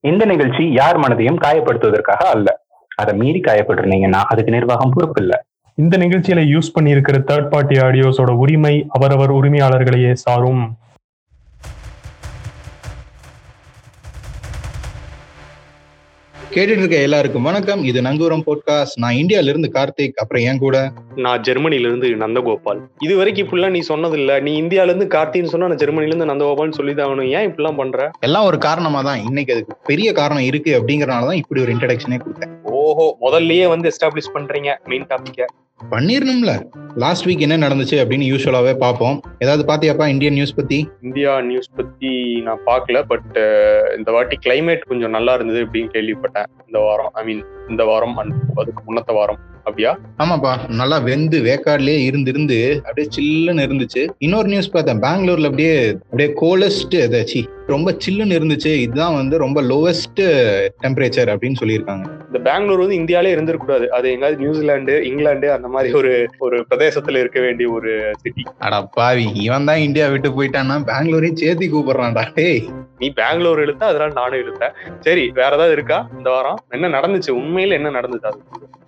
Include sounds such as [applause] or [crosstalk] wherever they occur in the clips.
இந்த நிகழ்ச்சி யார் மனதையும் காயப்படுத்துவதற்காக அல்ல. அதை மீறி காயப்பட்டிருந்தீங்கன்னா அதுக்கு நிர்வாகம் பொறுப்பு இல்ல. இந்த நிகழ்ச்சியில யூஸ் பண்ணியிருக்கிற தேர்ட் பார்ட்டி ஆடியோஸோட உரிமை அவரவர் உரிமையாளர்களையே சாரும். கேட்டுட்டு இருக்க எல்லாருக்கும் வணக்கம். இது நங்கூரம் போட்காஸ்ட் நான் இந்தியால இருந்து கார்த்திக் அப்புறம் என் கூட. நான் ஜெர்மனில இருந்து நந்தகோபால். இது வரைக்கும் இப்படிலாம் நீ சொன்னது இல்ல நீ இந்தியால இருந்து கார்த்தின்னு சொன்னா நான் ஜெர்மனில இருந்து நந்தகோபால்னு சொல்லி தான் ஏன் இப்படிலாம் பண்ற? எல்லாம் ஒரு காரணமா தான் இன்னைக்கு அதுக்கு பெரிய காரணம் இருக்கு அப்படிங்கறனால தான் இப்படி ஒரு இன்ட்ரடக்ஷனே கொடுத்தேன். ஓஹோ முதல்லயே வந்து எஸ்டாப்ளிஷ் பண்றீங்க மெயின் டாபிக்க பண்ணிரணும்ல. லாஸ்ட் வீக் என்ன நடந்துச்சு அப்படின்னு யூஸ்வலாவே பார்ப்போம். ஏதாவது பாத்தியாப்பா இந்தியன் நியூஸ் பத்தி? இந்தியா நியூஸ் பத்தி நான் பார்க்கல பட் இந்த வாட்டி கிளைமேட் கொஞ்சம் நல்லா இருந்தது அப்படின்னு கேள்விப்பட்டேன். இந்த வாரம் ஐ மீன் இந்த வாரம் அதுக்கு முன்னத்த வாரம். அப்படியா? ஆமாப்பா. நல்லா வெந்து வேக்காட்லயே இருந்து இருந்து அப்படியே சில்லுன்னு இருந்துச்சு. இன்னொரு நியூஸ் பார்த்தேன். பெங்களூர்ல அப்படியே அப்படியே கோலஸ்ட் ஏதாச்சு ரொம்ப சில்லுன்னு இருந்துச்சு. இதுதான் வந்து ரொம்ப லோவஸ்ட் டெம்பரேச்சர் அப்படின்னு சொல்லியிருக்காங்க. இந்த பெங்களூர் வந்து இந்தியாலே இருந்திருக்கூடாது அது எங்காவது நியூசிலாந்து இங்கிலாந்து அந்த மாதிரி ஒரு ஒரு பிரதேசத்துல இருக்க வேண்டிய ஒரு சிட்டி அடா பாவி இவன் தான் இந்தியா விட்டு போயிட்டான்னா பெங்களூரையும் சேர்த்தி கூப்பிடுறான்டா. டேய். நீ பெங்களூர் இழுத்த அதனால நானும் இழுத்தேன். சரி வேற ஏதாவது இருக்கா? இந்த வாரம்? என்ன நடந்துச்சு? உண்மையில என்ன நடந்தது அது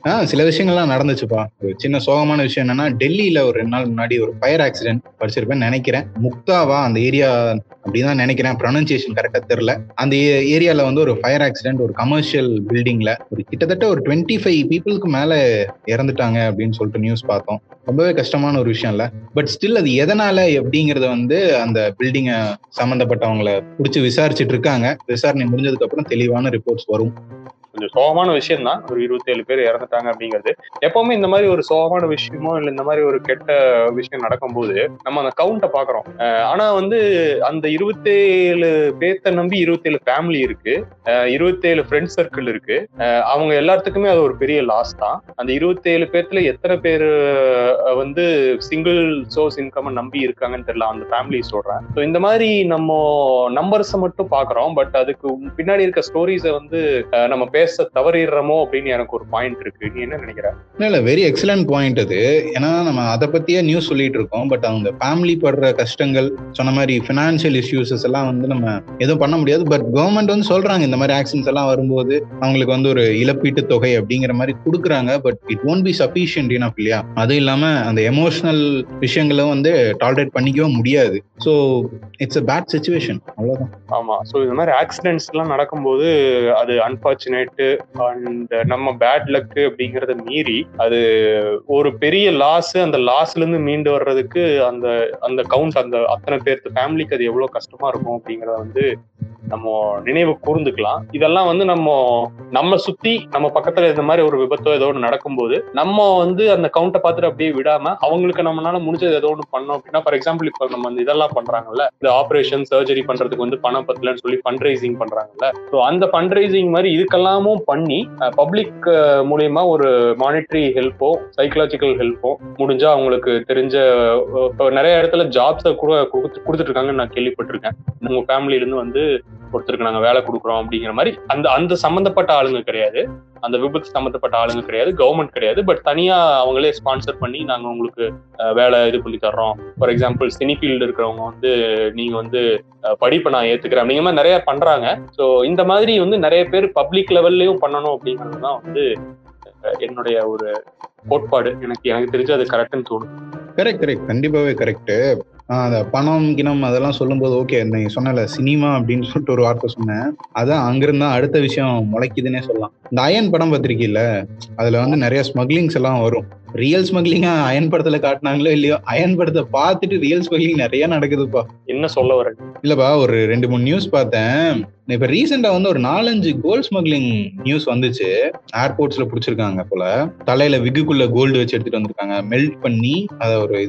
ஆ சில விஷயங்கள்லாம் நடந்துச்சுப்பா. ஒரு சின்ன சோகமான விஷயம் என்னன்னா டெல்லியில ஒரு ரெண்டு நாள் முன்னாடி ஒரு ஃபயர் ஆக்சிடென்ட் படிச்சிருப்பேன்னு நினைக்கிறேன். முக்தாவா அந்த ஏரியா அப்படின்னு நினைக்கிறேன். ப்ரொனன்சியேஷன் கரெக்டா தெரியல. அந்த ஏரியால வந்து ஒரு ஃபயர் ஆக்சிடென்ட் ஒரு கமர்ஷியல் பில்டிங்ல ஒரு கிட்டத்தட்ட ஒரு டுவெண்ட்டி ஃபைவ் பீப்புளுக்கு மேல இறந்துட்டாங்க அப்படின்னு சொல்லிட்டு நியூஸ் பார்த்தோம். ரொம்பவே கஷ்டமான ஒரு விஷயம் இல்ல. பட் ஸ்டில் அது எதனால எப்படிங்கறத வந்து அந்த பில்டிங்கை சம்பந்தப்பட்டவங்களை பிடிச்சி விசாரிச்சுட்டு இருக்காங்க. விசாரணை முடிஞ்சதுக்கு அப்புறம் தெளிவான ரிப்போர்ட்ஸ் வரும். கொஞ்சம் சோகமான விஷயம் தான் ஒரு இருபத்தேழு பேர் இறந்துட்டாங்க அப்படிங்கிறது. எப்பவுமே இந்த மாதிரி ஒரு சோகமான விஷயமோ இல்ல இந்த மாதிரி ஒரு கெட்ட விஷயம் நடக்கும்போது நம்ம அந்த கவுண்ட்டை பாக்குறோம் ஆனா வந்து அந்த இருபத்தேழு பேர்த்த நம்பி இருபத்தேழு ஃபேமிலி இருக்கு. இருபத்தேழு ஃப்ரெண்ட் சர்க்கிள் இருக்கு. அஹ் அவங்க எல்லாத்துக்குமே அது ஒரு பெரிய லாஸ் தான். அந்த இருபத்தேழு பேர்த்துல எத்தனை பேர் வந்து சிங்கிள் சோர்ஸ் இன்கம் நம்பி இருக்காங்கன்னு தெரியல அந்த ஃபேமிலி சொல்றேன். ஸோ இந்த மாதிரி நம்ம நம்பர்ஸை மட்டும் பாக்குறோம் பட் அதுக்கு பின்னாடி இருக்க ஸ்டோரிஸை வந்து நம்ம நம்ம பேச தவறிடுறோமோ அப்படின்னு எனக்கு ஒரு பாயிண்ட் இருக்கு. நீ என்ன நினைக்கிற? இல்ல இல்ல வெரி எக்ஸலன்ட் பாயிண்ட் அது. ஏன்னா நம்ம அதை பத்தியே நியூஸ் சொல்லிட்டு இருக்கோம். பட் அவங்க ஃபேமிலி படுற கஷ்டங்கள் சொன்ன மாதிரி ஃபினான்ஷியல் இஷ்யூஸஸ் எல்லாம் வந்து நம்ம எதுவும் பண்ண முடியாது. பட் கவர்மெண்ட் வந்து சொல்றாங்க இந்த மாதிரி ஆக்சிடென்ட்ஸ் எல்லாம் வரும்போது அவங்களுக்கு வந்து ஒரு இழப்பீட்டு தொகை அப்படிங்கிற மாதிரி கொடுக்குறாங்க. But it won't be sufficient enough இல்லையா? அது இல்லாம அந்த எமோஷனல் விஷயங்களும் வந்து டாலரேட் பண்ணிக்கவும் முடியாது. So it's a bad situation அவ்வளவுதான். ஆமா. ஸோ இந்த மாதிரி ஆக்சிடென்ட்ஸ் எல்லாம் நடக்கும்போது அது அன்பார்ச்சுனேட்டு அண்ட் நம்ம பேட் லக்கு அப்படிங்கறத மீறி அது ஒரு பெரிய லாஸ் அந்த லாஸ்ல இருந்து மீண்டு வர்றதுக்கு அந்த அந்த கவுண்ட் அந்த அத்தனை பேர்த்து ஃபேமிலிக்கு அது எவ்வளவு கஷ்டமா இருக்கும் அப்படிங்கறத வந்து நம்ம நினைவு கூர்ந்துக்கலாம். இதெல்லாம் வந்து நம்ம நம்ம சுத்தி நம்ம பக்கத்துல இந்த மாதிரி ஒரு விபத்தோ ஏதோ ஒன்று நடக்கும்போது நம்ம வந்து அந்த கவுண்டை பார்த்துட்டு அப்படியே விடாம அவங்களுக்கு நம்மளால முடிஞ்சது ஏதோ ஒன்று பண்ணோம் அப்படின்னா ஃபார் எக்ஸாம்பிள் இப்போ நம்ம வந்து இதெல்லாம் பண்றாங்கல்ல இந்த ஆப்ரேஷன் சர்ஜரி பண்றதுக்கு வந்து பணம் பத்தலன்னு சொல்லி ஃபண்ட் ரைசிங் பண்றாங்கல்ல. ஸோ அந்த ஃபண்ட் ரைசிங் மாதிரி இதுக்கெல்லாமும் பண்ணி பப்ளிக் மூலியமா ஒரு மானிட்டரி ஹெல்ப்போ சைக்கலாஜிக்கல் ஹெல்ப்போ முடிஞ்சா அவங்களுக்கு தெரிஞ்ச இப்போ நிறைய இடத்துல ஜாப்ஸை கூட கொடுத்து- கொடுத்துட்டு இருக்காங்கன்னு நான் கேள்விப்பட்டிருக்கேன். உங்க ஃபேமிலியிலேருந்து வந்து ஒருத்தருக்கு நாங்க வேலை கொடுக்குறோம் அப்படிங்கிற மாதிரி அந்த அந்த சம்பந்தப்பட்ட ஆளுங்க கிடையாது. அந்த விபத்து சம்பந்தப்பட்ட ஆளுங்க கிடையாது கவர்மெண்ட் கிடையாது. பட் தனியா அவங்களே ஸ்பான்சர் பண்ணி நாங்க உங்களுக்கு வேலை இது பண்ணி தர்றோம். ஃபார் எக்ஸாம்பிள் சினி ஃபீல்டு இருக்கிறவங்க வந்து நீங்க வந்து படிப்பை நான் ஏத்துக்கிறேன் அப்படிங்கிற மாதிரி நிறைய பண்றாங்க. ஸோ இந்த மாதிரி வந்து நிறைய பேர் பப்ளிக் லெவல்லையும் பண்ணணும் அப்படிங்கிறது தான் வந்து என்னுடைய ஒரு கோட்பாடு. எனக்கு எனக்கு தெரிஞ்சு அது கரெக்ட்னு தோணும். கரெக்ட் கரெக்ட் கண்டிப்பாவே கரெக்ட் அந்த பணம் கிணம் அதெல்லாம் சொல்லும்போது ஓகே நீ சொன்னல சினிமா அப்படின்னு சொல்லிட்டு ஒரு வார்த்தை சொன்னேன். அதான் அங்கிருந்தா அடுத்த விஷயம் முளைக்குதுன்னே சொல்லலாம். இந்த அயன் படம் பத்திரிக்கையில அதுல வந்து நிறைய ஸ்மக்லிங்ஸ் எல்லாம் வரும். ரியல் ஸ்மக்லிங்கா அயன் படத்துல காட்டினாங்களோ இல்லையோ அயன் படத்தை பார்த்துட்டு ரியல் ஸ்மக்லிங் நிறைய நடக்குதுப்பா. என்ன சொல்ல வர? இல்லப்பா ஒரு ரெண்டு மூணு நியூஸ் பார்த்தேன். இப்ப ரீசெண்டா வந்து ஒரு நாலஞ்சு கோல்ட் ஸ்மக்லிங் நியூஸ் வந்துச்சு. ஏர்போர்ட்ஸ்ல புடிச்சிருக்காங்க போல. தலையில விக்குக்குள்ள கோல்டு வச்சு எடுத்துட்டு வந்திருக்காங்க. மெல்ட் பண்ணி அதை ஒரு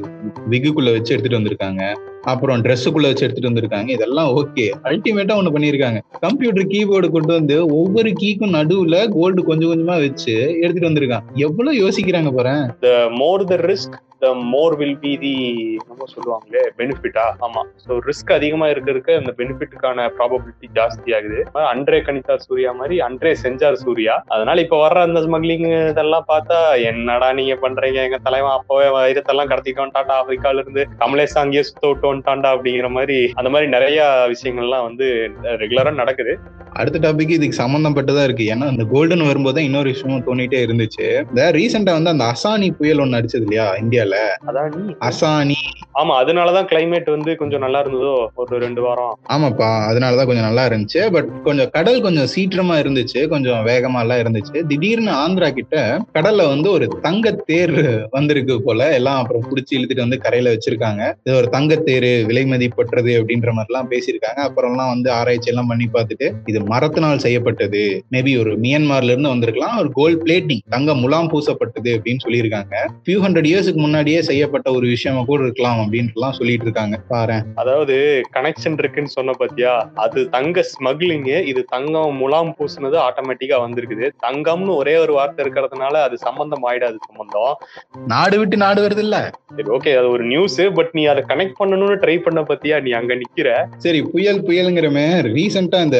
விக்குக்குள்ள வச்சு எடுத்துட்டு வந்திருக்காங்க. அப்புறம் ட்ரெஸ்ஸுக்குள்ள வச்சு எடுத்துட்டு வந்திருக்காங்க. இதெல்லாம் ஓகே அல்டிமேட்டா ஒண்ணு பண்ணிருக்காங்க கம்ப்யூட்டர் கீபோர்டு கொண்டு வந்து ஒவ்வொரு கீக்கும் நடுவுல கோல்டு கொஞ்சம் கொஞ்சமா வச்சு எடுத்துட்டு வந்திருக்காங்க. எவ்வளவு யோசிக்கிறாங்க பாரு more the risk more will be the நம்ம சொல்லுவாங்களே பெனிஃபிட்டா ஆமா. ஸோ ரிஸ்க் அதிகமா இருக்கிறதுக்கு அந்த பெனிஃபிட்டுக்கான ப்ராபபிலிட்டி ஜாஸ்தி ஆகுது. அன்றே கணித்தார் சூர்யா மாதிரி அன்றே செஞ்சார் சூர்யா. அதனால இப்ப வர்ற அந்த ஸ்மக்லிங் இதெல்லாம் பார்த்தா என்னடா நீங்க பண்றீங்க? எங்க தலைவன் அப்பவே வைரத்தெல்லாம் கடத்திட்டு வந்துட்டாண்டா ஆப்பிரிக்கால இருந்து கமலேஷ் அங்கேயே சுத்த விட்டு வந்துட்டாண்டா அப்படிங்கிற மாதிரி அந்த மாதிரி நிறைய விஷயங்கள்லாம் வந்து ரெகுலரா நடக்குது. அடுத்த டாபிக் இதுக்கு சம்பந்தப்பட்டதா இருக்கு. ஏன்னா இந்த கோல்டன் வரும்போது தான் இன்னொரு விஷயம் தோணிட்டே இருந்துச்சு. இந்த ரீசெண்டா வந்து அந்த அசானி புயல் ஒண்ணு அடிச்சது இல்லையா இந்தியால? அசானி. ஆமா அதனாலதான் கிளைமேட் வந்து கொஞ்சம் நல்லா இருந்ததோ ஒரு ரெண்டு வாரம். ஆமாப்பா அதனாலதான் கொஞ்சம் நல்லா இருந்துச்சு. பட் கொஞ்சம் கடல் கொஞ்சம் சீற்றமா இருந்துச்சு. கொஞ்சம் வேகமா எல்லாம் இருந்துச்சு. திடீர்னு ஆந்திரா கிட்ட கடல்ல வந்து ஒரு தங்க தேர் வந்திருக்கு போல. எல்லாம் அப்புறம் புடிச்சு இழுத்துட்டு வந்து கரையில வச்சிருக்காங்க. இது ஒரு தங்கத்தேரு விலை மதிப்பற்றது அப்படின்ற மாதிரி எல்லாம் பேசியிருக்காங்க. அப்புறம்லாம் வந்து ஆராய்ச்சி எல்லாம் பண்ணி பார்த்துட்டு இது மரத்தினால் செய்யப்பட்டது. மேபி ஒரு மியான்மார்ல இருந்து வந்திருக்கலாம். ஒரு கோல்ட் பிளேட்டிங் தங்க முலாம் பூசப்பட்டது அப்படின்னு சொல்லியிருக்காங்க. ஃபியூ ஹண்ட்ரட் இயர்ஸ்க்கு முன்னாடியே செய்யப்பட்ட ஒரு விஷயமா கூட இருக்கலாம் அப்படின்ட்டுலாம் சொல்லிட்டு இருக்காங்க பாரு அதாவது கனெக்ஷன் இருக்குன்னு சொன்ன பாத்தியா? அது தங்க ஸ்மக்லிங் இது தங்கம் முலாம் பூசுனது ஆட்டோமேட்டிக்கா வந்திருக்குது. தங்கம்னு ஒரே ஒரு வார்த்தை இருக்கிறதுனால அது சம்பந்தம் ஆயிடாது சம்பந்தம். நாடு விட்டு நாடு வருது இல்ல சரி ஓகே அது ஒரு நியூஸ் பட் நீ அதை கனெக்ட் பண்ணணும்னு ட்ரை பண்ண பத்தியா? நீ அங்க நிக்கிற. சரி புயல் புயலுங்கிறமே ரீசெண்டா இந்த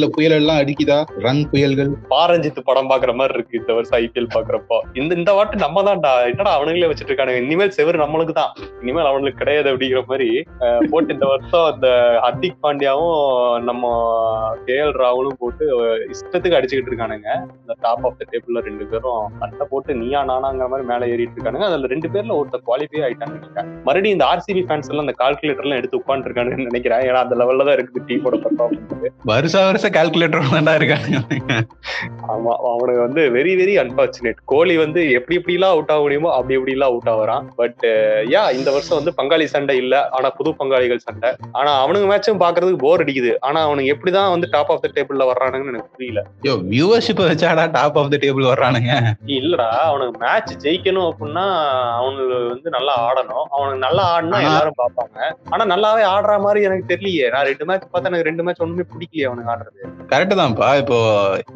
ஐபிஎல்ல புயல் எல்லாம் அடிக்குதா? ரன் புயல்கள். பாரஞ்சித் படம் பாக்குற மாதிரி இருக்கு இந்த வருஷம் ஐபிஎல் பாக்குறப்போ இந்த இந்த வாட்டு நம்ம தான்டா. என்னடா அவனுங்களே வச்சிட்டு இருக்கானுங்க இனிமேல் செவரு நம்மளுக்கு தான். இனிமேல் அவனுக்கு கிடையாது அப்படிங்கிற மாதிரி போட்டு இந்த வருஷம் அந்த ஹர்திக் பாண்டியாவும் நம்ம கே எல் ராகுலும் போட்டு இஷ்டத்துக்கு அடிச்சுக்கிட்டு இருக்கானுங்க. இந்த டாப் ஆஃப் த டேபிள்ல ரெண்டு பேரும் சண்டை போட்டு நீயா நானாங்கிற மாதிரி மேல ஏறிட்டு இருக்கானுங்க. அதுல ரெண்டு பேர்ல ஒருத்தர் குவாலிஃபை ஆயிட்டாங்க மறுபடியும் இந்த ஆர்சிபி ஃபேன்ஸ் எல்லாம் இந்த கால்குலேட்டர் எல்லாம் எடுத்து உட்காந்துருக்கானுன்னு நினைக்கிறேன். ஏன்னா அந்த லெவல்ல தான் இருக்குது டீமோட பர்ஃபார்மன்ஸ் வருஷ வருஷ கால்குலேட்டர் தான்டா இருக்காங்க. ஆமா அவனுக்கு வந்து வெரி வெரி அன்பார்ச்சுனேட் கோலி வந்து எப்படி எப்படிலாம் அவுட் ஆக முடியுமோ அப்படி எப்படிலாம் அவுட் ஆகுறான். பட் யா இந்த வருஷம் வந்து பங்காளி சண்டை இல்ல. ஆனா புது பங்காளிகள் சண்டை. ஆனா அவனுங்க மேட்சும் பாக்குறதுக்கு போர் அடிக்குது. ஆனா அவனுக்கு எப்படிதான் வந்து டாப் ஆஃப் த டேபிள்ல வர்றானுங்கன்னு எனக்கு புரியல. யோ வியூவர்ஷிப் வச்சாடா டாப் ஆஃப் த டேபிள் வர்றானுங்க. இல்லடா அவனுக்கு மேட்ச் ஜெயிக்கணும் அப்படின்னா அவனுக்கு வந்து நல்லா ஆடணும். அவனுக்கு நல்லா ஆடினா எல்லாரும் பார்ப்பாங்க. ஆனா நல்லாவே ஆடுற மாதிரி எனக்கு தெரியலையே. நான் ரெண்டு மேட்ச் பார்த்தா எனக்கு ரெண்டு மேட்ச் ஒண்ணுமே பிடிக்கலையே அவனுக்கு ஆடுறது. கரெக்ட் தான்ப்பா. இப்போ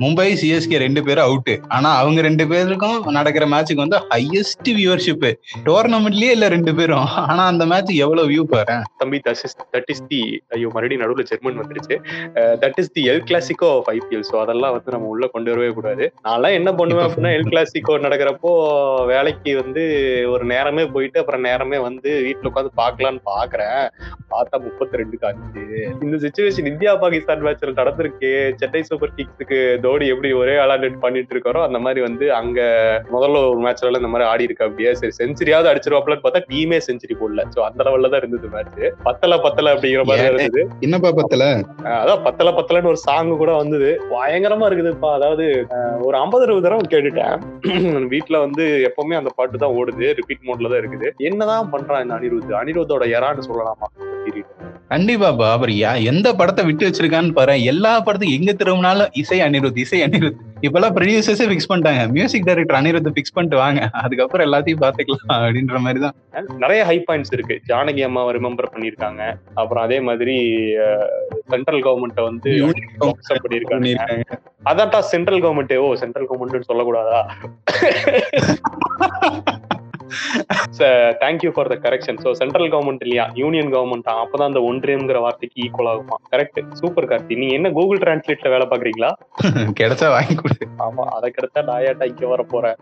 மும்பை சிஎஸ்கே ரெண்டு பேரும் அவுட் ஆனா அவங்க ரெண்டு பேருக்கும் நடக்கிற மேட்சுக்கு வந்து ஹையஸ்ட் வியூவர்ஷிப் டோர்னமெண்ட்லயே இல்ல ரெண்டு பேரும். ஆனா அந்த மேட்ச் எவ்வளவு வியூ பாரு. தம்பி தட் இஸ் தி ஐயோ மறுபடியும் நடுவுல ஜெர்மன் வந்துருச்சு. That is the El Clasico of IPL so அதெல்லாம் வந்து நம்ம உள்ள கொண்டு வரவே கூடாது. நான்லாம் என்ன பண்ணுவேன் அப்படின்னா எல் கிளாசிக்கோ நடக்கிறப்போ வேலைக்கு வந்து ஒரு நேரமே போயிட்டு அப்புறம் நேரமே வந்து வீட்டுல உட்காந்து பார்க்கலான்னு பாக்குறேன். பார்த்தா முப்பத்தி ரெண்டுக்கு அஞ்சு இந்த சுச்சுவேஷன் இந்தியா பாகிஸ்தான் மேட்ச்ல நடந்திருக்கு. சென்னை சூப்பர் கிங்ஸுக்கு தோனி எப்படி ஒரே ஆளா net பண்ணிட்டு இருக்காரோ அந்த மாதிரி வந்து அங்க முதல்ல ஒரு மேட்ச்ல இந்த மாதிரி ஆடி இருக்கு அப்படியே சரி செஞ்சுரியாவது அடிச்சிருவாப்லன்னு பார்த்தா டீமே செஞ்சுரி போடல. சோ அந்த லெவல்ல தான் இருந்தது மேட்ச் பத்தல பத்தல அப்படிங்கிற மாதிரி? இருந்தது. என்னப்பா பத்தல? அதான் பத்தல பத்தலன்னு ஒரு சாங் கூட வந்தது. பயங்கரமா இருக்குதுப்பா. அதாவது ஒரு ஐம்பது அறுபது தடவை கேட்டுட்டேன். [clears throat] வீட்டுல வந்து எப்பவுமே அந்த பாட்டு தான் ஓடுது. ரிப்பீட் மோட்ல தான் இருக்குது. என்னதான் பண்றான் இந்த அனிருத்? அனிருத்தோட எறான்னு சொல்லலாமா? கண்டிப்பாப்பா அப்புறம் யா- எந்த படத்தை விட்டு வச்சிருக்கான்னு பாரு. எல்லா படத்துக்கும் எங்க திரும்பினாலும் இசை அனிருத் இசை அனிருத். இப்பெல்லாம் ப்ரொடியூசர்ஸே ஃபிக்ஸ் பண்ணிட்டாங்க. மியூசிக் டைரக்டர் அனிருத் ஃபிக்ஸ் பண்ணிட்டு வாங்க. அதுக்கப்புறம் எல்லாத்தையும் பாத்துக்கலாம் அப்படின்ற மாதிரி தான் நிறைய ஹை பாயிண்ட்ஸ் இருக்கு. ஜானகி அம்மாவை ரிமெம்பர் பண்ணிருக்காங்க அப்புறம் அதே மாதிரி சென்ட்ரல் கவர்மெண்ட்டை வந்து பண்ணியிருக்காங்க. அதான்டா central government oh central government சொல்லக்கூடாதா? Thank you for the correction so central government இல்லையா? யூனியன் கவர்மெண்ட் அப்பதான் அந்த ஒன்றியம்ங்கிற வார்த்தைக்கு ஈக்குவல் ஆகுமா? கரெக்ட் சூப்பர் கார்த்தி நீங்க என்ன கூகுள் டிரான்ஸ்லேட்ல வேலை பாக்குறீங்களா [laughs] கிடைச்சா வாங்கி கொடு. ஆமா அதை கிடைச்சா நாயாட்டா இங்க வர போறேன்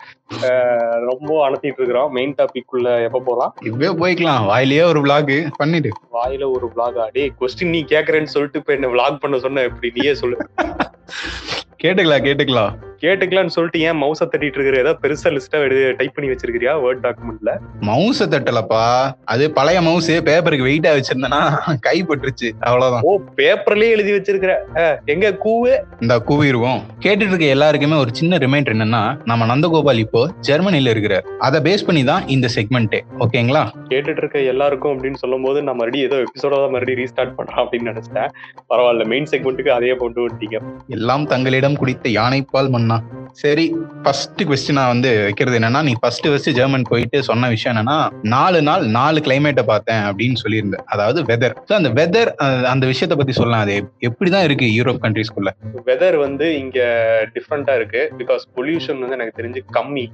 ரொம்ப அனுப்பிட்டு இருக்கிறோம். மெயின் டாபிக் உள்ள எப்ப போலாம்? இப்பவே போய்க்கலாம். வாயிலேயே ஒரு vlog பண்ணிட்டு வாயில ஒரு vlog-ஆ டேய் கொஸ்டின் நீ கேக்குறேன்னு சொல்லிட்டு இப்ப என்ன vlog பண்ண சொன்ன எப்படி? நீயே சொல்லு. [laughs] கேட்டுக்கலாம் கேட்டுக்கலாம். கேட்டுக்கலாம்னு சொல்லிட்டு ஏன் மவுச தட்டிட்டு இருக்கிற? ஏதாவது பெருசா லிஸ்டா டைப் பண்ணி வச்சிருக்கிறியா வேர்ட் டாக்குமெண்ட்ல மவுஸ தட்டலப்பா. அது பழைய மவுஸ் பேப்பருக்கு வெயிட்டா வச்சிருந்தேன்னா [laughs] கை பட்டுருச்சு அவ்வளவுதான். ஓ பேப்பர்லயே எழுதி வச்சிருக்கிற. எங்க கூவு? இந்த கூவிடுவோம் கேட்டுட்டு இருக்க எல்லாருக்குமே ஒரு சின்ன ரிமைண்டர் என்னன்னா நம்ம நந்தகோபால் இப்போ ஜெர்மனில இருக்கிறார் அதை பேஸ் பண்ணி தான் இந்த செக்மெண்ட்டே ஓகேங்களா? கேட்டுட்டு இருக்க எல்லாருக்கும் அப்படின்னு சொல்லும் போது நான் மறுபடியும் ஏதோ எபிசோட தான் மறுபடியும் ரீஸ்டார்ட் பண்றேன் அப்படின்னு நினைச்சிட்டேன். பரவாயில்ல மெயின் செக்மெண்ட்டுக்கு அதையே கொண்டு வந்துட்டீங்க. எல்லாம் தங்களிடம் குடித்த யானைப்பால் மன்னா சரி ஃபர்ஸ்ட் கொஸ்டின் நான் வந்து வைக்கிறது என்னன்னா நீ ஃபர்ஸ்ட் ஃபர்ஸ்ட் ஜெர்மன் போயிட்டு சொன்ன விஷயம் என்னன்னா நாலு நாள் நாலு கிளைமேட்டை பார்த்தேன் அப்படின்னு சொல்லியிருந்தேன். அதாவது வெதர் ஸோ அந்த வெதர் அந்த விஷயத்தை பத்தி சொல்லலாம். அது எப்படிதான் இருக்கு யூரோப் கண்ட்ரீஸ்குள்ள வெதர் வந்து இங்க டிஃப்ரெண்டா இருக்கு. பிகாஸ் பொல்யூஷன் வந்து எனக்கு தெரிஞ்சு கம்மி.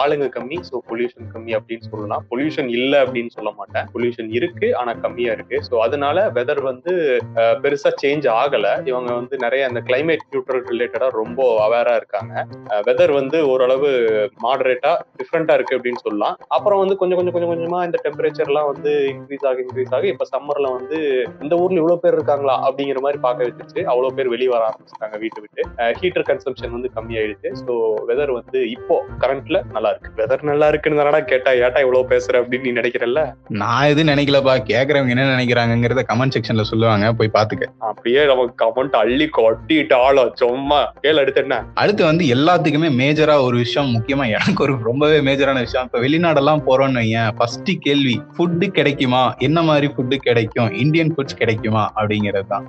ஆளுங்க கம்மி. ஸோ பொல்யூஷன் கம்மி அப்படின்னு சொல்லலாம். பொல்யூஷன் இல்ல அப்படின்னு சொல்ல மாட்டேன். பொல்யூஷன் இருக்கு ஆனா கம்மியா இருக்கு. ஸோ அதனால வெதர் வந்து பெருசா சேஞ்ச் ஆகல. இவங்க வந்து நிறைய அந்த கிளைமேட் நியூட்ரல் ரிலேட்டடா ரொம்ப அவேரா இருக்காங்க. வெதர் வந்து ஓரளவு மாடரேட்டா டிஃப்ரெண்டா இருக்கு அப்படின்னு சொல்லலாம். அப்புறம் வந்து கொஞ்சம் கொஞ்சம் கொஞ்சம் கொஞ்சமா இந்த டெம்பரேச்சர்லாம் வந்து இன்க்ரீஸ் ஆக இன்க்ரீஸ் ஆகி இப்ப சம்மர்ல வந்து இந்த ஊர்ல இவ்வளவு பேர் இருக்காங்களா அப்படிங்கிற மாதிரி பார்க்க வச்சிருச்சு. அவ்வளவு பேர் வெளியே வர ஆரம்பிச்சிட்டாங்க வீட்டை விட்டு. ஹீட்டர் கன்சம்ஷன் வந்து கம்மியாயிடுச்சு. ஸோ வெதர் வந்து இப்போ கரண்ட்ல நல்லா இருக்கு. வெதர் நல்லா இருக்குன்னு தானடா கேட்டா ஏட்டா இவ்வளவு பேசுற? அப்படின்னு நீ நினைக்கிறல்ல? நான் எதுவும் நினைக்கலப்பா. கேக்குறவங்க என்ன நினைக்கிறாங்கிறத கமெண்ட் செக்ஷன்ல சொல்லுவாங்க. போய் பாத்துக்க. அப்படியே நமக்கு கமெண்ட் அள்ளி கொட்டிட்டு ஆளோ சும்மா. கேள் அடுத்து என்ன? அடுத்து வந்து எல்லாத்துக்குமே மேஜரா ஒரு விஷயம் முக்கியமா எனக்கு ஒரு ரொம்பவே மேஜரான விஷயம். இப்ப வெளிநாடெல்லாம் போறோம்னு வையேன் ஃபர்ஸ்ட் கேள்வி ஃபுட்டு கிடைக்குமா? என்ன மாதிரி ஃபுட்டு கிடைக்கும்? இந்தியன் ஃபுட்ஸ் கிடைக்குமா? அப்படிங்கிறது தான்.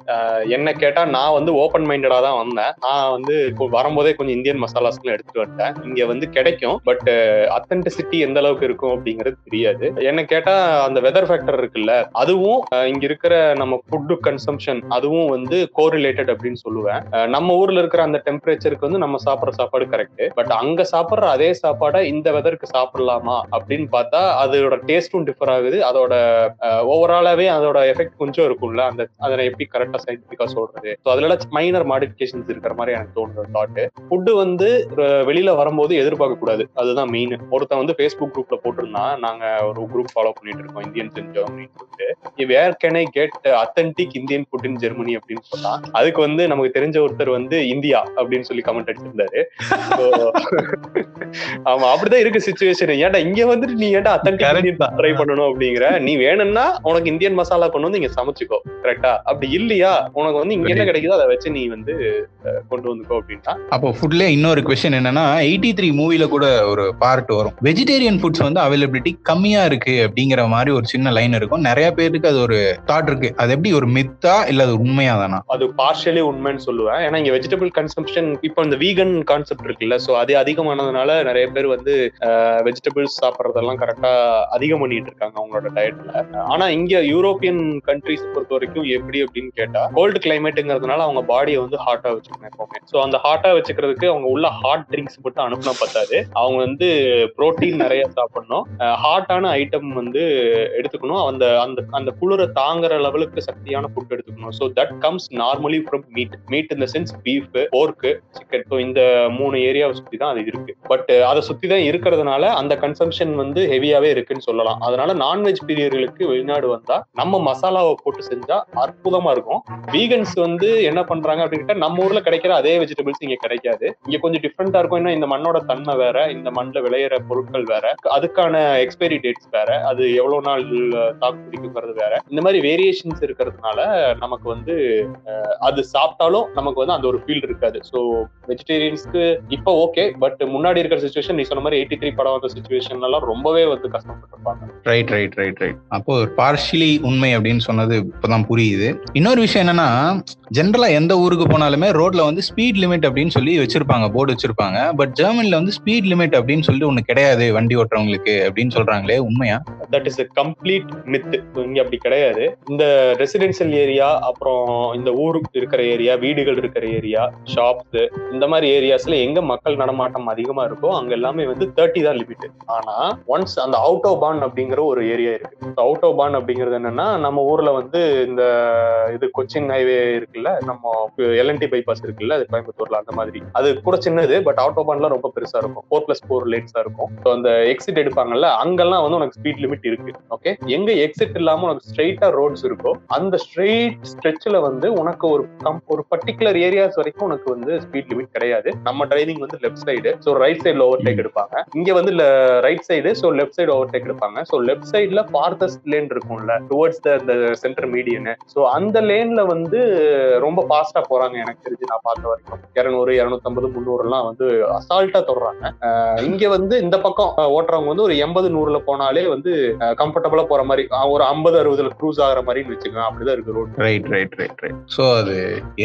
என்ன கேட்டா நான் வந்து ஓப்பன் மைண்டடா தான் வந்தேன். நான் வந்து இப்போ வரும்போதே கொஞ்சம் இந்தியன் மசாலாஸ்லாம் எடுத்துட்டு வந்துட்டேன். இங்க வந்து கிடைக்கும் பட் அத்தன்டிசிட்டி எந்த அளவுக்கு இருக்கும் அப்படிங்கிறது தெரியாது. என்ன கேட்டா அந்த வெதர் ஃபேக்டர் இருக்குல்ல அதுவும் இங்க இருக்கிற நம்ம ஃபுட்டு கன்சம்ஷன் அதுவும் வந்து கோரிலேட்டட் அப்படின்னு சொல்லுவேன். நம்ம ஊர்ல இருக்கிற அந்த டெம்பரேச்சருக்கு வந்து நம்ம சாப்பிடுற சாப்பாடு கரெக்ட் பட் அங்க சாப்பிடுற அதே சாப்பாடை இந்த வெதருக்கு சாப்பிடலாமா அப்படின்னு பார்த்தா அதோட டேஸ்டும் டிஃபர் ஆகுது. அதோட ஓவராலாவே அதோட எஃபெக்ட் கொஞ்சம் இருக்கும்ல. அந்த அதை எப்படி கரெக்டா சயின்டிபிக்கா சொல்றது? ஸோ அதுல மைனர் மாடிஃபிகேஷன்ஸ் இருக்கிற மாதிரி எனக்கு தோணுது தாட் ஃபுட்டு வந்து வெளியில வரும்போது எதிர்பார்க்க கூடாது. அதுதான் மெயின் ஒருத்தன் வந்து ஃபேஸ்புக் குரூப்ல போட்டிருந்தான் நாங்க ஒரு குரூப் ஃபாலோ பண்ணிட்டு இருக்கோம். இந்தியன்ஸ் இன் ஜெர்மனின்னு சொல்லிட்டு. Where can I get authentic Indian food in Germany அப்படின்னு சொன்னா அதுக்கு வந்து நமக்கு தெரிஞ்ச ஒருத்தர் வந்து இந்தியா அப்படின்னு சொல்லி கமெண்ட் So, ஆமா அப்படிதான் இருக்கு சுச்சுவேஷன் ஏன்டா இங்க வந்துட்டு நீ ஏன்டா அத்தன்டிக் Correct தான். ட்ரை பண்ணணும் அப்படிங்கிற? நீ வேணும்னா உனக்கு இந்தியன் மசாலா கொண்டு வந்து இங்க சமைச்சுக்கோ. கரெக்டா அப்படி இல்லையா? உனக்கு வந்து இங்க என்ன கிடைக்குதோ அதை வச்சு நீ வந்து கொண்டு வந்துக்கோ அப்படின்னா. அப்போ ஃபுட்ல இன்னொரு கொஸ்டின் என்னன்னா எயிட்டி த்ரீ மூவில கூட ஒரு பார்ட் வரும். வெஜிடேரியன் ஃபுட்ஸ் வந்து அவைலபிலிட்டி கம்மியா இருக்கு அப்படிங்கிற மாதிரி ஒரு சின்ன லைன் இருக்கும். நிறைய பேருக்கு அது ஒரு தாட் இருக்கு. அது எப்படி ஒரு மித்தா இல்ல அது உண்மையா தானா அது பார்ஷியலி உண்மைன்னு சொல்லுவேன். ஏன்னா இங்க வெஜிடபிள் கன்சம்ஷன் இப்போ இந்த வீகன் கான்செப்ட் இருக்குல்ல ஸோ அது அதிகமானதுனால நிறைய பேர் வந்து வெஜிடபிள்ஸ் சாப்பிட்றதெல்லாம் கரெக்டா அதிகம் பண்ணிட்டு இருக்காங்க அவங்களோட டயட்ல ஆனா இங்க யூரோப்பியன் கண்ட்ரிஸ் பொறுத்த வரைக்கும் எப்படி அப்படின்னு கேட்டா கோல்டு கிளைமேட்டுங்கிறதுனால அவங்க பாடியை வந்து ஹாட்டா வச்சுக்கணும் எப்பவுமே. ஸோ அந்த ஹாட்டா வச்சுக்கிறதுக்கு அவங்க உள்ள ஹாட் ட்ரிங்க்ஸ் மட்டும் அனுப்புனா பத்தாது. அவங்க வந்து புரோட்டீன் நிறைய சாப்பிடணும். ஹாட்டான ஐட்டம் வந்து எடுத்துக்கணும். அந்த அந்த அந்த குளிரை தாங்குற லெவலுக்கு சக்தியான ஃபுட் எடுத்துக்கணும். So that comes normally from meat meat இந்த sense beef pork chicken so இந்த மூணு ஏரியாவை சுற்றி தான் அது இருக்கு. பட் அதை சுற்றி தான் இருக்கிறதுனால அந்த கன்சம்ஷன் வந்து ஹெவியாவே இருக்குன்னு சொல்லலாம். அதனால நான்வெஜ் பிரியர்களுக்கு வெளிநாடு வந்தா நம்ம மசாலாவை போட்டு செஞ்சா அற்புதமா இருக்கும். வீகன்ஸ் வந்து என்ன பண்றாங்க அப்படின்னு நம்ம ஊர்ல கிடைக்கிற அதே வெஜிடபிள்ஸ் இங்க கிடைக்காது. இங்க கொஞ்சம் டிஃப்ரெண்டா இருக்கும். ஏன்னா இந்த மண்ணோட தன்மை வேற இந்த மண்ணில் விளையிற பொருட்கள் வேற அதுக்கான எக்ஸ்பைரி டேட்ஸ் வேற அது எவ்வளவு நாள் தாக்கு பிடிக்குங்கிறது வேற. இந்த மாதிரி வேரியேஷன்ஸ் இருக்கிறதுனால நமக்கு வந்து அது சாப்பிட்டாலும் நமக்கு வந்து அந்த ஒரு ஃபீல் இருக்காது. ஸோ வெஜிடேரியன்ஸ்க்கு இப்போ ஓகே பட் முன்னாடி இருக்கிற சுச்சுவேஷன் நீ சொன்ன மாதிரி எயிட்டி த்ரீ படம் வந்த சுச்சுவேஷன் எல்லாம் ரொம்பவே வந்து கஷ்டப்பட்டிருப்பாங்க. ரைட் ரைட் ரைட் ரைட் அப்போ பார்ஷியலி உண்மை அப்படின்னு சொன்னது இப்பதான் புரியுது. இன்னொரு விஷயம் என்னன்னா ஜென்ரலா எந்த ஊருக்கு போனாலுமே ரோட்ல வந்து ஸ்பீட் லிமிட் அப்படின்னு சொல்லி வச்சிருப்பாங்க போர்டு வச்சிருப்பாங்க. பட் ஜெர்மன்ல வந்து ஸ்பீட் லிமிட் அப்படின்னு சொல்லிட்டு ஒண்ணு கிடையாது வண்டி ஓட்டுறவங்களுக்கு அப்படின்னு சொல்றாங்களே உண்மையா? That is a complete myth இங்க அப்படி கிடையாது. இந்த ரெசிடென்சியல் ஏரியா அப்புறம் இந்த ஊர் இருக்கிற ஏரியா வீடுகள் இருக்கிற ஏரியா ஷாப்ஸ் இந்த மாதிரி ஏரியாஸ்ல எங்க மக்கள் நடமாட்டம் அதிகமா இருக்கோ அங்க எல்லாமே வந்து தேர்ட்டி தான் லிமிட் ஆனா ஒன்ஸ் அந்த அவுட் ஆஃப் பான் அப்படிங்கிற ஒரு ஏரியா இருக்கு. அவுட் ஆஃப் பான் அப்படிங்கிறது என்னன்னா நம்ம ஊர்ல வந்து இந்த இது கொச்சின் ஹைவே இருக்குல்ல நம்ம எல்என்டி பைபாஸ் இருக்குல்ல அது கோயம்புத்தூர்ல அந்த மாதிரி. அது கூட சின்னது பட் அவுட் ஆஃப் பான்லாம் ரொம்ப பெருசா இருக்கும். ஃபோர் பிளஸ் ஃபோர் லேட்ஸா இருக்கும். ஸோ அந்த எக்ஸிட் எடுப்பாங்கல்ல அங்கெல்லாம் வந்து உனக்கு ஸ்பீட் லிமிட் இருக்கு. ஓகே எங்க எக்ஸிட் இல்லாம உனக்கு ஸ்ட்ரெயிட்டா ரோட்ஸ் இருக்கோ அந்த ஸ்ட்ரெயிட் ஸ்ட்ரெச்சில் வந்து உனக்கு ஒரு ஒரு பர்டிகுலர் ஏரியாஸ் வரைக்கும் உனக்கு வந்து ஸ்பீட் லிமிட் கிடையாது. நம்ம டிரைவிங் வந்து லெஃப்ட் சைடு ஸோ ரைட் சைடுல ஓவர் டேக் எடுப்பாங்க. இங்க வந்து right side so left side overtake எடுப்பாங்க. ஸோ லெஃப்ட் சைடுல ஃபார்தஸ்ட் லேன் இருக்கும்ல towards the center median so அந்த லேன்ல வந்து ரொம்ப ஃபாஸ்டா போறாங்க எனக்கு தெரிஞ்சு நான் பார்த்த வரைக்கும். இரநூறு இரநூத்தம்பது முந்நூறு எல்லாம் வந்து அசால்ட்டா தொடுறாங்க. இங்க வந்து இந்த பக்கம் ஓட்டுறவங்க வந்து ஒரு எண்பது நூறுல போனாலே வந்து கம்ஃபர்டபுளா போற மாதிரி ஒரு ஐம்பது அறுபதுல க்ரூஸ் ஆகிற மாதிரி வச்சுக்கலாம் அப்படிதான் இருக்கு road right right right right so அது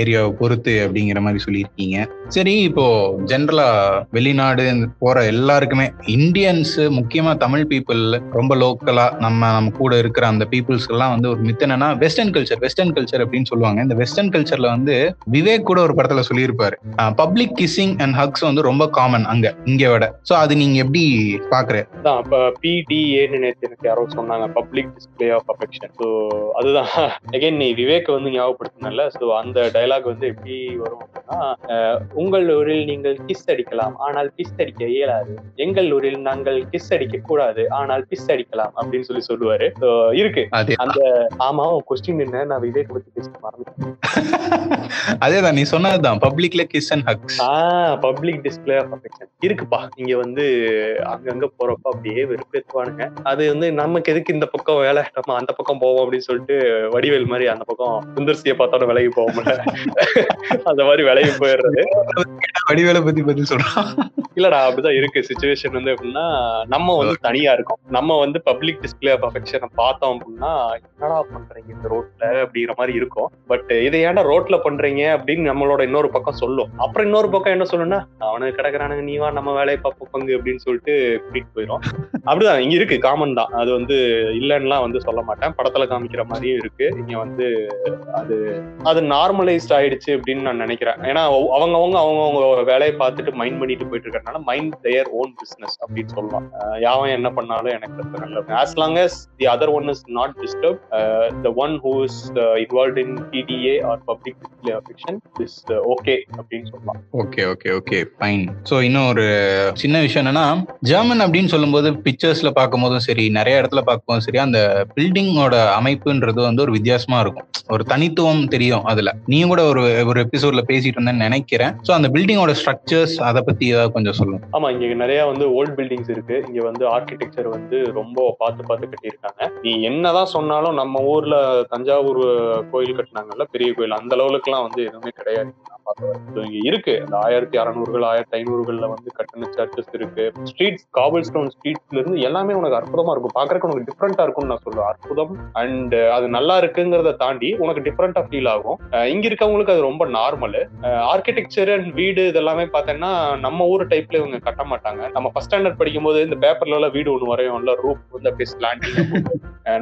ஏரியாவை பொறுத்து அப்படிங்கிற மாதிரி சொல்லியிருக்கீங்க. சரி இப்போ ஜென்ரலா வெளிநாடு போற எல்லாருக்குமே இந்தியன்ஸ் முக்கியமா தமிழ் பீப்புள் ரொம்ப லோக்கலா நம்ம நம்ம கூட இருக்கிற அந்த பீப்புள்ஸ்க்கு எல்லாம் வந்து ஒரு மித் என்னன்னா வெஸ்டர்ன் கல்ச்சர் வெஸ்டர்ன் கல்ச்சர் அப்படின்னு சொல்லுவாங்க. இந்த வெஸ்டர்ன் கல்ச்சர்ல வந்து விவேக் கூட ஒரு படத்துல சொல்லியிருப்பாரு. பப்ளிக் கிசிங் அண்ட் ஹக்ஸ் வந்து ரொம்ப காமன் அங்க இங்க விட. சோ அது நீங்க எப்படி பாக்குற அப்ப பிடிஏன்னு நேற்று எனக்கு யாரோ சொன்னாங்க public display of affection so அதுதான். அகைன் நீ விவேக் வந்து ஞாபகப்படுத்தினல ஸோ அந்த டயலாக் வந்து எப்படி வரும்? உங்கள் ஊரில் நீங்கள் கிஸ் அடிக்கலாம். ஆனால் பிஸ் அடிக்க இயலாது. எங்கள் ஊரில் நாங்கள் கிஸ் அடிக்க கூடாது. ஆனால் பிஸ் அடிக்கலாம் அப்படின்னு சொல்லி சொல்லுவாரு. இருக்கு. அந்த ஆமா கொஸ்டின் என்ன? நான் விவேக் பத்தி பேச மறந்துட்டேன். [laughs] அதேதான் நீ சொன்னதுதான் பப்ளிக்ல kiss and hugs ah public display of affection இருக்குப்பா. இங்க வந்து அங்கங்க போறப்ப அப்படியே வெறுப்பேத்துவானுங்க. அது வந்து நமக்கு எதுக்கு இந்த பக்கம் வேலை? நம்ம அந்த பக்கம் போவோம் அப்படின்னு சொல்லிட்டு வடிவேல் மாதிரி அந்த பக்கம் சுந்தர்சியை பார்த்தோட விலகி போக முடியல. [laughs] அந்த மாதிரி விலகி போயிடுறது. [laughs] வடிவேலை பத்தி பதில் சொல்றான் இல்லடா அப்படிதான் இருக்கு. சுச்சுவேஷன் வந்து எப்படின்னா நம்ம வந்து தனியா இருக்கோம். நம்ம வந்து பப்ளிக் டிஸ்பிளே ஆஃப் அஃபெக்ஷனை பார்த்தோம் அப்படின்னா என்னடா பண்றீங்க இந்த ரோட்ல அப்படிங்கிற மாதிரி இருக்கும். பட் இதை ஏன்டா ரோட்ல பண்றீங்க அப்படின்னு நம்மளோட இன்னொரு பக்கம் சொல்லும். அப்புறம் இன்னொரு பக்கம் என்ன சொல்லுன்னா அவனுக்கு கிடக்குறானுங்க நீ வா நம்ம வேலையை பார்ப்போம் பங்கு அப்படின்னு சொல்லிட்டு கூட்டிட்டு போயிடும் அப்படிதான் இங்க இருக்கு காமன் தான். அது வந்து இல்லைன்னுலாம் வந்து சொல்ல மாட்டேன். படத்துல காமிக்கிற மாதிரியும் இருக்கு. இங்க வந்து அது அது நார்மலைஸ்ட் ஆயிடுச்சு அப்படின்னு நான் நினைக்கிறேன். ஏன்னா அவங்க அவங்கவுங்க வேலையை பார்த்துட்டு மைண்ட் பண்ணிட்டு போயிட்டு இருக்கிறதுனால மைண்ட் தேர் ஓன் பிஸ்னஸ் அப்படின்னு சொல்லலாம். யாவன் என்ன பண்ணாலும் எனக்கு பிரச்சனை இல்லை as long as the other one is not disturb the one who is involve in PDA or public display is okay அப்படின்னு சொல்லலாம். Okay okay okay fine so இன்னும் ஒரு சின்ன விஷயம் என்னன்னா ஜெர்மன் அப்படின்னு சொல்லும்போது பிக்சர்ஸ்ல பார்க்கும்போதும் சரி நிறைய இடத்துல பார்க்கும்போதும் சரி அந்த பில்டிங்கோட அமைப்புன்றது வந்து ஒரு வித்தியாசமா இருக்கும். ஒரு தனித்துவம் தெரியும் அதுல. நீயும் கூட ஒரு ஒரு எபிசோட்ல பேசி பேசிட்டு இருந்தேன்னு நினைக்கிறேன். ஸோ அந்த பில்டிங்கோட ஸ்ட்ரக்சர்ஸ் அதை பத்தி ஏதாவது கொஞ்சம் சொல்லுங்க. ஆமா இங்க நிறைய வந்து ஓல்ட் பில்டிங்ஸ் இருக்கு. இங்க வந்து ஆர்கிடெக்சர் வந்து ரொம்ப பார்த்து பார்த்து கட்டியிருக்காங்க. நீ என்னதான் சொன்னாலும் நம்ம ஊர்ல தஞ்சாவூர் கோயில் கட்டினாங்கல்ல பெரிய கோயில் அந்த லெவலுக்குலாம் வந்து எதுவுமே கிடையாது. இங்க இருக்கு. அந்த ஆயிரத்தி அறநூறுகள் ஆயிரத்தி ஐநூறுகள்ல வந்து கட்டின சர்ச்சஸ் இருக்கு. ஸ்ட்ரீட்ஸ் காபல் ஸ்டோன் ஸ்ட்ரீட்ஸ்ல இருந்து எல்லாமே உனக்கு அற்புதமா இருக்கும். பாக்குறதுக்கு உனக்கு டிஃப்ரெண்டா இருக்கும்னு நான் சொல்லுவேன் அற்புதம் அண்ட் அது நல்லா இருக்குங்கிறத தாண்டி உனக்கு டிஃப்ரெண்டா ஃபீல் ஆகும். இங்க இருக்கவங்களுக்கு அது ரொம்ப நார்மல் ஆர்கிடெக்சர் அண்ட் வீடு இதெல்லாமே பார்த்தேன்னா நம்ம ஊர் டைப்ல இவங்க கட்ட மாட்டாங்க. நம்ம ஃபர்ஸ்ட் ஸ்டாண்டர்ட் படிக்கும்போது இந்த பேப்பர்ல எல்லாம் வீடு ஒன்று வரையும் ரூப் வந்து அப்படியே ஸ்லாண்டிங்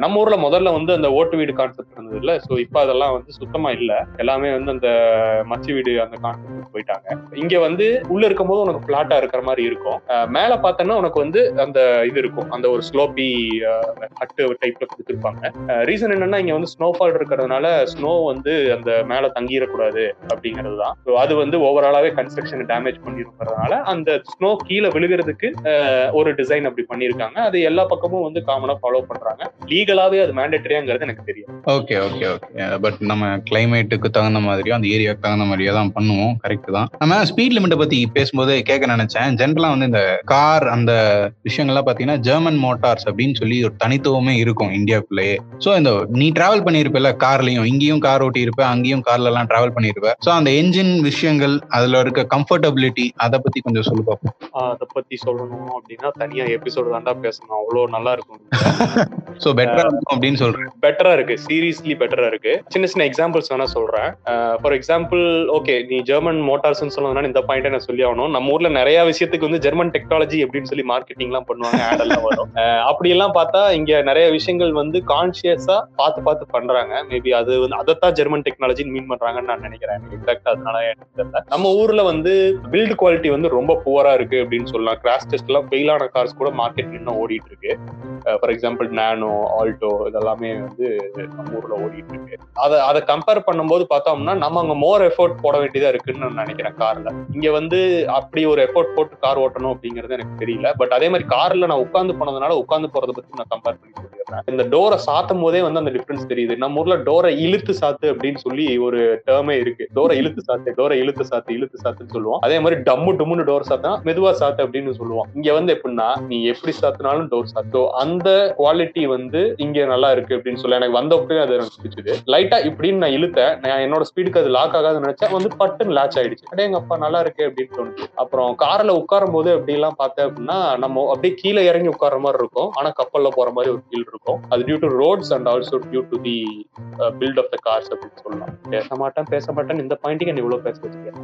நம்ம ஊர்ல முதல்ல வந்து அந்த ஓட்டு வீடு கான்செப்ட் இருந்தது இல்ல ஸோ இப்போ அதெல்லாம் வந்து சுத்தமா இல்ல. எல்லாமே வந்து அந்த மச்சி வீடு அந்த கான்செப்ட் போயிட்டாங்க. இங்க வந்து உள்ள இருக்கும்போது உனக்கு பிளாட்டா இருக்கிற மாதிரி இருக்கும். மேல பார்த்தோன்னா உனக்கு வந்து அந்த இது இருக்கும். அந்த ஒரு ஸ்லோப்பி ஹட்டு டைப்ல கொடுத்துருப்பாங்க. ரீசன் என்னன்னா இங்க வந்து ஸ்னோஃபால் இருக்கிறதுனால ஸ்னோ வந்து அந்த மேல தங்கிடக்கூடாது அப்படிங்கிறது தான் ஸோ அது வந்து ஓவராலாவே கன்ஸ்ட்ரக்ஷன் டேமேஜ் பண்ணிருக்கிறதுனால அந்த ஸ்னோ கீழே விழுகிறதுக்கு ஒரு டிசைன் அப்படி பண்ணியிருக்காங்க அது எல்லா பக்கமும் வந்து காமனா ஃபாலோ பண்றாங்க. லீகலாவே அது மேண்டேட்டரியாங்கிறது எனக்கு தெரியும். ஓகே ஓகே ஓகே பட் நம்ம கிளைமேட்டுக்கு தகுந்த மாதிரியோ அந்த ஏரியாவுக்கு தகுந்த மாதிரியோ தான் பண்ணுவோம். கரெக்ட் தான். நம்ம ஸ்பீட் லிமிட்டை பத்தி பேசும்போது கேட்க நினைச்சேன். ஜென்ரலா வந்து இந்த கார் அந்த விஷயங்கள்லாம் பாத்தீங்கன்னா ஜெர்மன் மோட்டார்ஸ் அப்படின்னு சொல்லி ஒரு தனித்துவமே இருக்கும் இந்தியாவுக்குள்ளேயே. ஸோ இந்த நீ டிராவல் பண்ணியிருப்பல கார்லயும் இங்கேயும் கார் ஓட்டி இருப்ப அங்கேயும் கார்ல எல்லாம் டிராவல் பண்ணியிருப்ப. ஸோ அந்த என்ஜின் விஷயங்கள் அதுல இருக்க கம்ஃபர்டபிலிட்டி அதை பத்தி கொஞ்சம் சொல்லு பார்ப்போம் அதை பத்தி சொல்லணும் அப்படின்னா தனியா எபிசோடு தாண்டா பேசணும். அவ்வளோ நல்லா இருக்கும். [laughs] ஸோ பெட்டரா இருக்கும் அப்படின்னு சொல்றேன் பெட்டரா இருக்கு. சீரியஸ்லி பெட்டரா இருக்கு. சின்ன சின்ன எக்ஸாம்பிள்ஸ் வேணா சொல்றேன். ஃபார் எக்ஸாம்பிள் ஓகே நீ ஜெர்மன் மோட்டார்ஸ் சொன்னதுனால இந்த பாயிண்ட் நான் சொல்லி ஆகணும். நம்ம ஊர்ல நிறைய விஷயத்துக்கு வந்து ஜெர்மன் டெக்னாலஜி அப்படின்னு சொல்லி மார்க்கெட்டிங் எல்லாம் பண்ணுவாங்க ஆட் எல்லாம் வரும். அப்படி எல்லாம் பார்த்தா இங்க நிறைய விஷயங்கள் வந்து கான்சியஸா பார்த்து பார்த்து பண்றாங்க. மேபி அது வந்து அதைத்தான் ஜெர்மன் டெக்னாலஜின்னு மீன் பண்றாங்கன்னு நான் நினைக்கிறேன். எக்ஸாக்டா அதனால எனக்கு தெரியல. நம்ம ஊர்ல வந்து பில்ட் குவாலிட்டி வந்து ரொம்ப புவரா இருக்கு அப்படின்னு சொல்லலாம். கிராஷ் டெஸ்ட் எல்லாம் ஃபெயில் ஆன கார்ஸ் கூட மார்க்கெட் இன்னும் ஓடிட்டு இருக்கு. ஃபார் எக்ஸாம்பிள் நானோ ஆல்டோ இதெல்லாமே வந்து நம்ம ஊர்ல ஓடிட்டு இருக்கு. அதை அதை கம்பேர் பண்ணும்போது பார்த்தோம்னா நம்ம அங்க மோர் எஃபோர்ட் போட வேண்டியதா இருக்குன்னு நான் நினைக்கிறேன் கார்ல இங்க வந்து அப்படி ஒரு எஃபோர்ட் போட்டு கார் ஓட்டணும் அப்படிங்கிறது எனக்கு தெரியல. பட் அதே மாதிரி கார்ல நான் உட்காந்து போனதுனால உட்காந்து போறதை பத்தி நான் கம்பேர் பண்ணி சொல்லிடுறேன். இந்த டோரை சாத்தும் போதே வந்து அந்த டிஃபரன்ஸ் தெரியுது. நம்ம ஊர்ல டோரை இழுத்து சாத்து அப்படின்னு சொல்லி ஒரு டேர்மே இருக்கு. டோரை இழுத்து சாத்து டோரை இழுத்து சாத்து இழுத்து சாத்துன்னு சொல்லுவோம். அதே மாதிரி டம்மு டம்முன்னு டோர் சாத்தா மெதுவா சாத்து அப்படின்னு சொல்லுவோம். இங்க வந்து எப்படின்னா நீ எப்படி சாத்தினாலும் டோர் சாத்தோ. அந்த குவாலிட்டி வந்து இங்க நல்லா இருக்கு அப்படின்னு சொல்லி எனக்கு வந்தப்பவே அது எனக்கு பிடிச்சது. லைட்டா இப்படின்னு நான் இழுத்தேன். நான் என்னோட ஸ்பீடுக்கு அது லாக் ஆகாதுன்னு நினைச்சேன். வந்து பட்டுன்னு லாச் ஆயிடுச்சு. அடே எங்க அப்பா நல்லா இருக்கு அப்படின்னு தோணுச்சு. அப்புறம் கார்ல உட்காரும் போது அப்படி எல்லாம் பார்த்தேன் அப்படின்னா நம்ம அப்படியே கீழே இறங்கி உட்கார்ற மாதிரி இருக்கும். ஆனா கப்பல்ல போற மாதிரி ஒரு ஃபீல் இருக்கும். அது due to roads and also due to the build of the cars அப்படின்னு சொல்லலாம். பேச மாட்டேன் பேச மாட்டேன் இந்த பாயிண்ட்டுக்கு என்ன இவ்வளவு பேச வச்சிருக்கேன்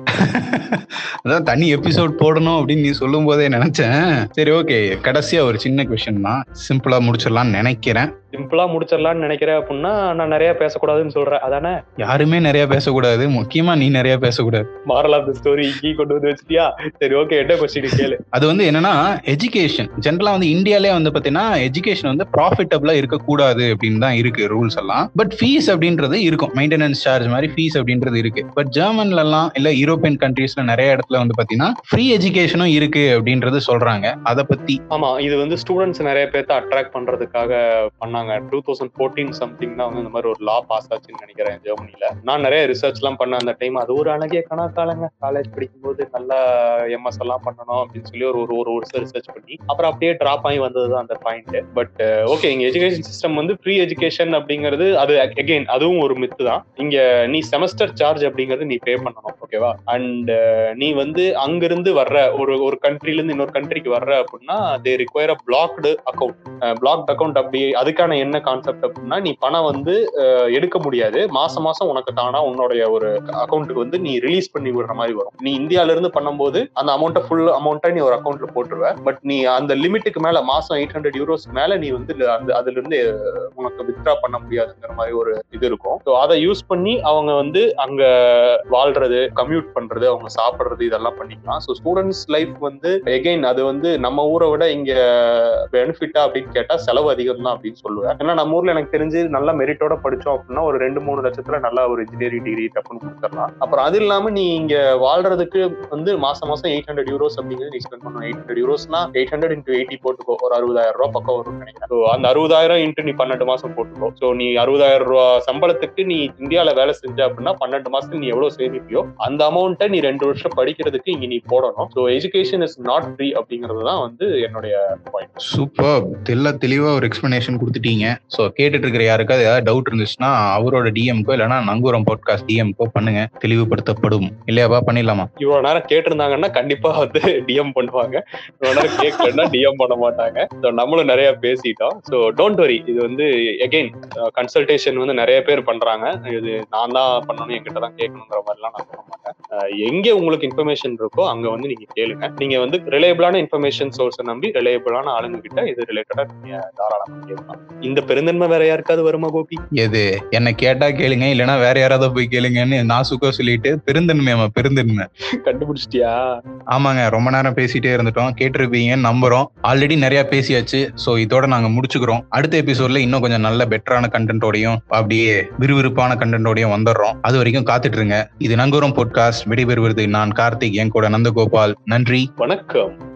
அதான் தனி எபிசோட் போடணும் அப்படின்னு நீ சொல்லும் போதே நினைச்சேன். சரி ஓகே கடைசியா ஒரு சின்ன கொஸ்டின் தான். சிம்பிளா முடிச்சிடலாம்னு நினைக்கிறேன். пока. சிம்பிளா முடிச்சிடலாம்னு நினைக்கிறேன் அப்படின்னா நான் நிறைய பேசக்கூடாதுன்னு சொல்றேன். அதானே? யாருமே நிறைய பேசக்கூடாது. முக்கியமா நீ நிறைய பேசக்கூடாது. மாரல் ஆஃப் த ஸ்டோரி இங்கேயே கொண்டு வந்து வச்சிட்டியா? சரி ஓகே என்ன கொஸ்டின் கேளு. அது வந்து என்னன்னா எஜுகேஷன் ஜென்ரலா வந்து இந்தியாலே வந்து பாத்தீங்கன்னா எஜுகேஷன் வந்து ப்ராஃபிட்டபிளா இருக்கக்கூடாது அப்படின்னு தான் இருக்கு ரூல்ஸ் எல்லாம். பட் ஃபீஸ் அப்படின்றது இருக்கும். மெயின்டெனன்ஸ் சார்ஜ் மாதிரி ஃபீஸ் அப்படின்றது இருக்கு. பட் ஜெர்மன்ல எல்லாம் இல்ல யூரோப்பியன் கண்ட்ரீஸ்ல நிறைய இடத்துல வந்து பாத்தீங்கன்னா ஃப்ரீ எஜுகேஷனும் இருக்கு அப்படின்றது சொல்றாங்க. அதை பத்தி. ஆமா இது வந்து ஸ்டூடெண்ட்ஸ் நிறைய பேர்த்த அட்ராக்ட் பண்றதுக்காக பண்ணாங்க. டூ தௌசண்ட் ஃபோர்டீன் சம்திங் தான் வந்து இந்த மாதிரி ஒரு லா பாஸ் ஆச்சுன்னு நினைக்கிறேன் ஜெர்மனில. நான் நிறைய ரிசர்ச் எல்லாம் பண்ண அந்த டைம் அது ஒரு அழகிய கணக்காலங்க. காலேஜ் படிக்கும்போது நல்லா எம்எஸ் எல்லாம் பண்ணணும் அப்படின்னு சொல்லி ஒரு ஒரு வருஷம் ரிசர்ச் பண்ணி அப்புறம் அப்படியே டிராப் ஆகி வந்தது தான் அந்த பாயிண்ட் பட் ஓகே இங்க எஜுகேஷன் சிஸ்டம் வந்து ஃப்ரீ எஜுகேஷன் அப்படிங்கிறது அது அகைன் அதுவும் ஒரு மித்து தான். இங்க நீ செமஸ்டர் சார்ஜ் அப்படிங்கிறது நீ பே பண்ணணும் ஓகேவா அண்ட் uh, நீ வந்து அங்கிருந்து வர்ற ஒரு ஒரு கண்ட்ரில இருந்து இன்னொரு கண்ட்ரிக்கு வர்ற அப்படின்னா they require a blocked account blocked account அப்படி அதுக்கான என்ன கான்செப்ட் அப்படின்னா நீ பணம் வந்து எடுக்க முடியாது. மாசம் மாசம் உனக்கு தானா உன்னுடைய ஒரு அக்கௌண்ட்டுக்கு வந்து நீ ரிலீஸ் பண்ணி விடுற மாதிரி வரும். நீ இந்தியால இருந்து பண்ணும்போது அந்த அமௌண்ட்டை ஃபுல் அமௌண்ட்டை நீ ஒரு அக்கௌண்ட்ல போட்டுருவ. பட் நீ அந்த லிமிட்டுக்கு மேல மாசம் எயிட் ஹண்ட்ரட் யூரோஸ் மேல நீ வந்து அந்த அதுல இருந்து உனக்கு வித்ட்ரா பண்ண முடியாதுங்கிற மாதிரி ஒரு இது இருக்கும். ஸோ அதை யூஸ் பண்ணி அவங்க வந்து அங்க வாழ்றது கம்யூட் பண்றது அவங்க சாப்பிடுறது இதெல்லாம் பண்ணிக்கலாம். ஸோ ஸ்டூடெண்ட்ஸ் லைஃப் வந்து எகைன் அது வந்து நம்ம ஊரை விட இங்க பெனிஃபிட்டா அப்படின்னு கேட்டா செலவு அதிகம் தான் அப்படின்னு சொல்லுவேன். ஏன்னா நம்ம ஊர்ல எனக்கு தெரிஞ்சு நல்ல மெரிட்டோட படிச்சோம் அப்படின்னா ஒரு ரெண்டு மூணு லட்சத்துல நல்ல ஒரு இன்ஜினியரிங் டிகிரி டப்புன்னு கொடுத்துடலாம். அப்புறம் அது இல்லாம நீ இங்க வாழ்றதுக்கு வந்து மாசம் மாசம் எயிட் ஹண்ட்ரட் யூரோஸ் அப்படிங்கிறது நீ ஸ்பெண்ட் பண்ணணும். எயிட் ஹண்ட்ரட் யூரோஸ்னா எயிட் ஹண்ட்ரட் இன்ட்டு எயிட்டி போட்டுக்கோ. ஒரு அறுபதாயிரம் ரூபா பக்கம் வரும் நினைக்கிறேன். ஸோ அந்த அறுபதாயிரம் இன்ட்டு நீ பன்னெண்டு மாசம் போட்டுக்கோ. ஸோ நீ அறுபதாயிரம் ரூபா சம்பளத்துக்கு நீ இந்தியால வேலை செஞ்ச அப்படின்னா பன்னெண்டு மாசத்துக்கு நீ எவ்வளவு சேமிப்பியோ அந்த அமௌண்ட்டை நீ ரெண்டு வருஷம் படிக்கிறதுக்கு இங்க நீ போடணும். So education is not free அப்படிங்கிறது தான் வந்து என்னுடைய பாயிண்ட் சூப்பர் தெல்ல தெளிவா ஒரு எக்ஸ்பிளனேஷன் கேட்டீங்க ஸோ கேட்டுட்டு இருக்கிற யாருக்காவது ஏதாவது டவுட் இருந்துச்சுன்னா அவரோட டிஎம்கோ இல்லைன்னா நங்கூரம் பாட்காஸ்ட் டிஎம்கோ பண்ணுங்க. தெளிவுபடுத்தப்படும். இல்லையாப்பா? பண்ணிடலாமா? இவ்வளவு நேரம் கேட்டிருந்தாங்கன்னா கண்டிப்பா வந்து டிஎம் பண்ணுவாங்க. இவ்வளவு நேரம் கேட்கலன்னா டிஎம் பண்ண மாட்டாங்க. ஸோ நம்மளும் நிறைய பேசிட்டோம். ஸோ டோன்ட் வரி இது வந்து எகெயின் கன்சல்டேஷன் வந்து நிறைய பேர் பண்றாங்க. இது நான் தான் பண்ணணும் என்கிட்ட தான் கேட்கணுங்கிற மாதிரிலாம் நான் பண்ண மாட்டேன். எங்க உங்களுக்கு இன்ஃபர்மேஷன் இருக்கோ அங்க வந்து நீங்க கேளுங்க. நீங்க வந்து ரிலேபிளான இன்ஃபர்மேஷன் சோர்ஸை நம்பி ரிலேபிளான ஆளுங்க கிட்ட இது ரிலேட்டடா நீங்க தாராளமா கேட்கலாம். இந்த பெருந்தன்மை வேற யாருக்காவது வருமா கோபி? எது? என்ன கேட்டா கேளுங்க இல்லைன்னா வேற யாராவது போய் கேளுங்கன்னு நான் சுக்கோ சொல்லிட்டு பெருந்தன்மையாமா பெருந்தன்மை. கண்டுபிடிச்சிட்டியா? ஆமாங்க ரொம்ப நேரம் பேசிட்டே இருந்துட்டோம். கேட்டிருப்பீங்கன்னு நம்புறோம். ஆல்ரெடி நிறைய பேசியாச்சு. ஸோ இதோட நாங்க முடிச்சுக்கிறோம். அடுத்த எபிசோட்ல இன்னும் கொஞ்சம் நல்ல பெட்டரான கண்டென்ட்டோடையும் அப்படியே விறுவிறுப்பான கண்டென்ட்டோடையும் வந்துடுறோம். அது வரைக்கும் காத்துட்டு இருங்க. இது நங்கூரம் பாட்காஸ்ட் விடைபெறுவது நான் கார்த்திக் என் கூட நந்தகோபால். நன்றி. வணக்கம்.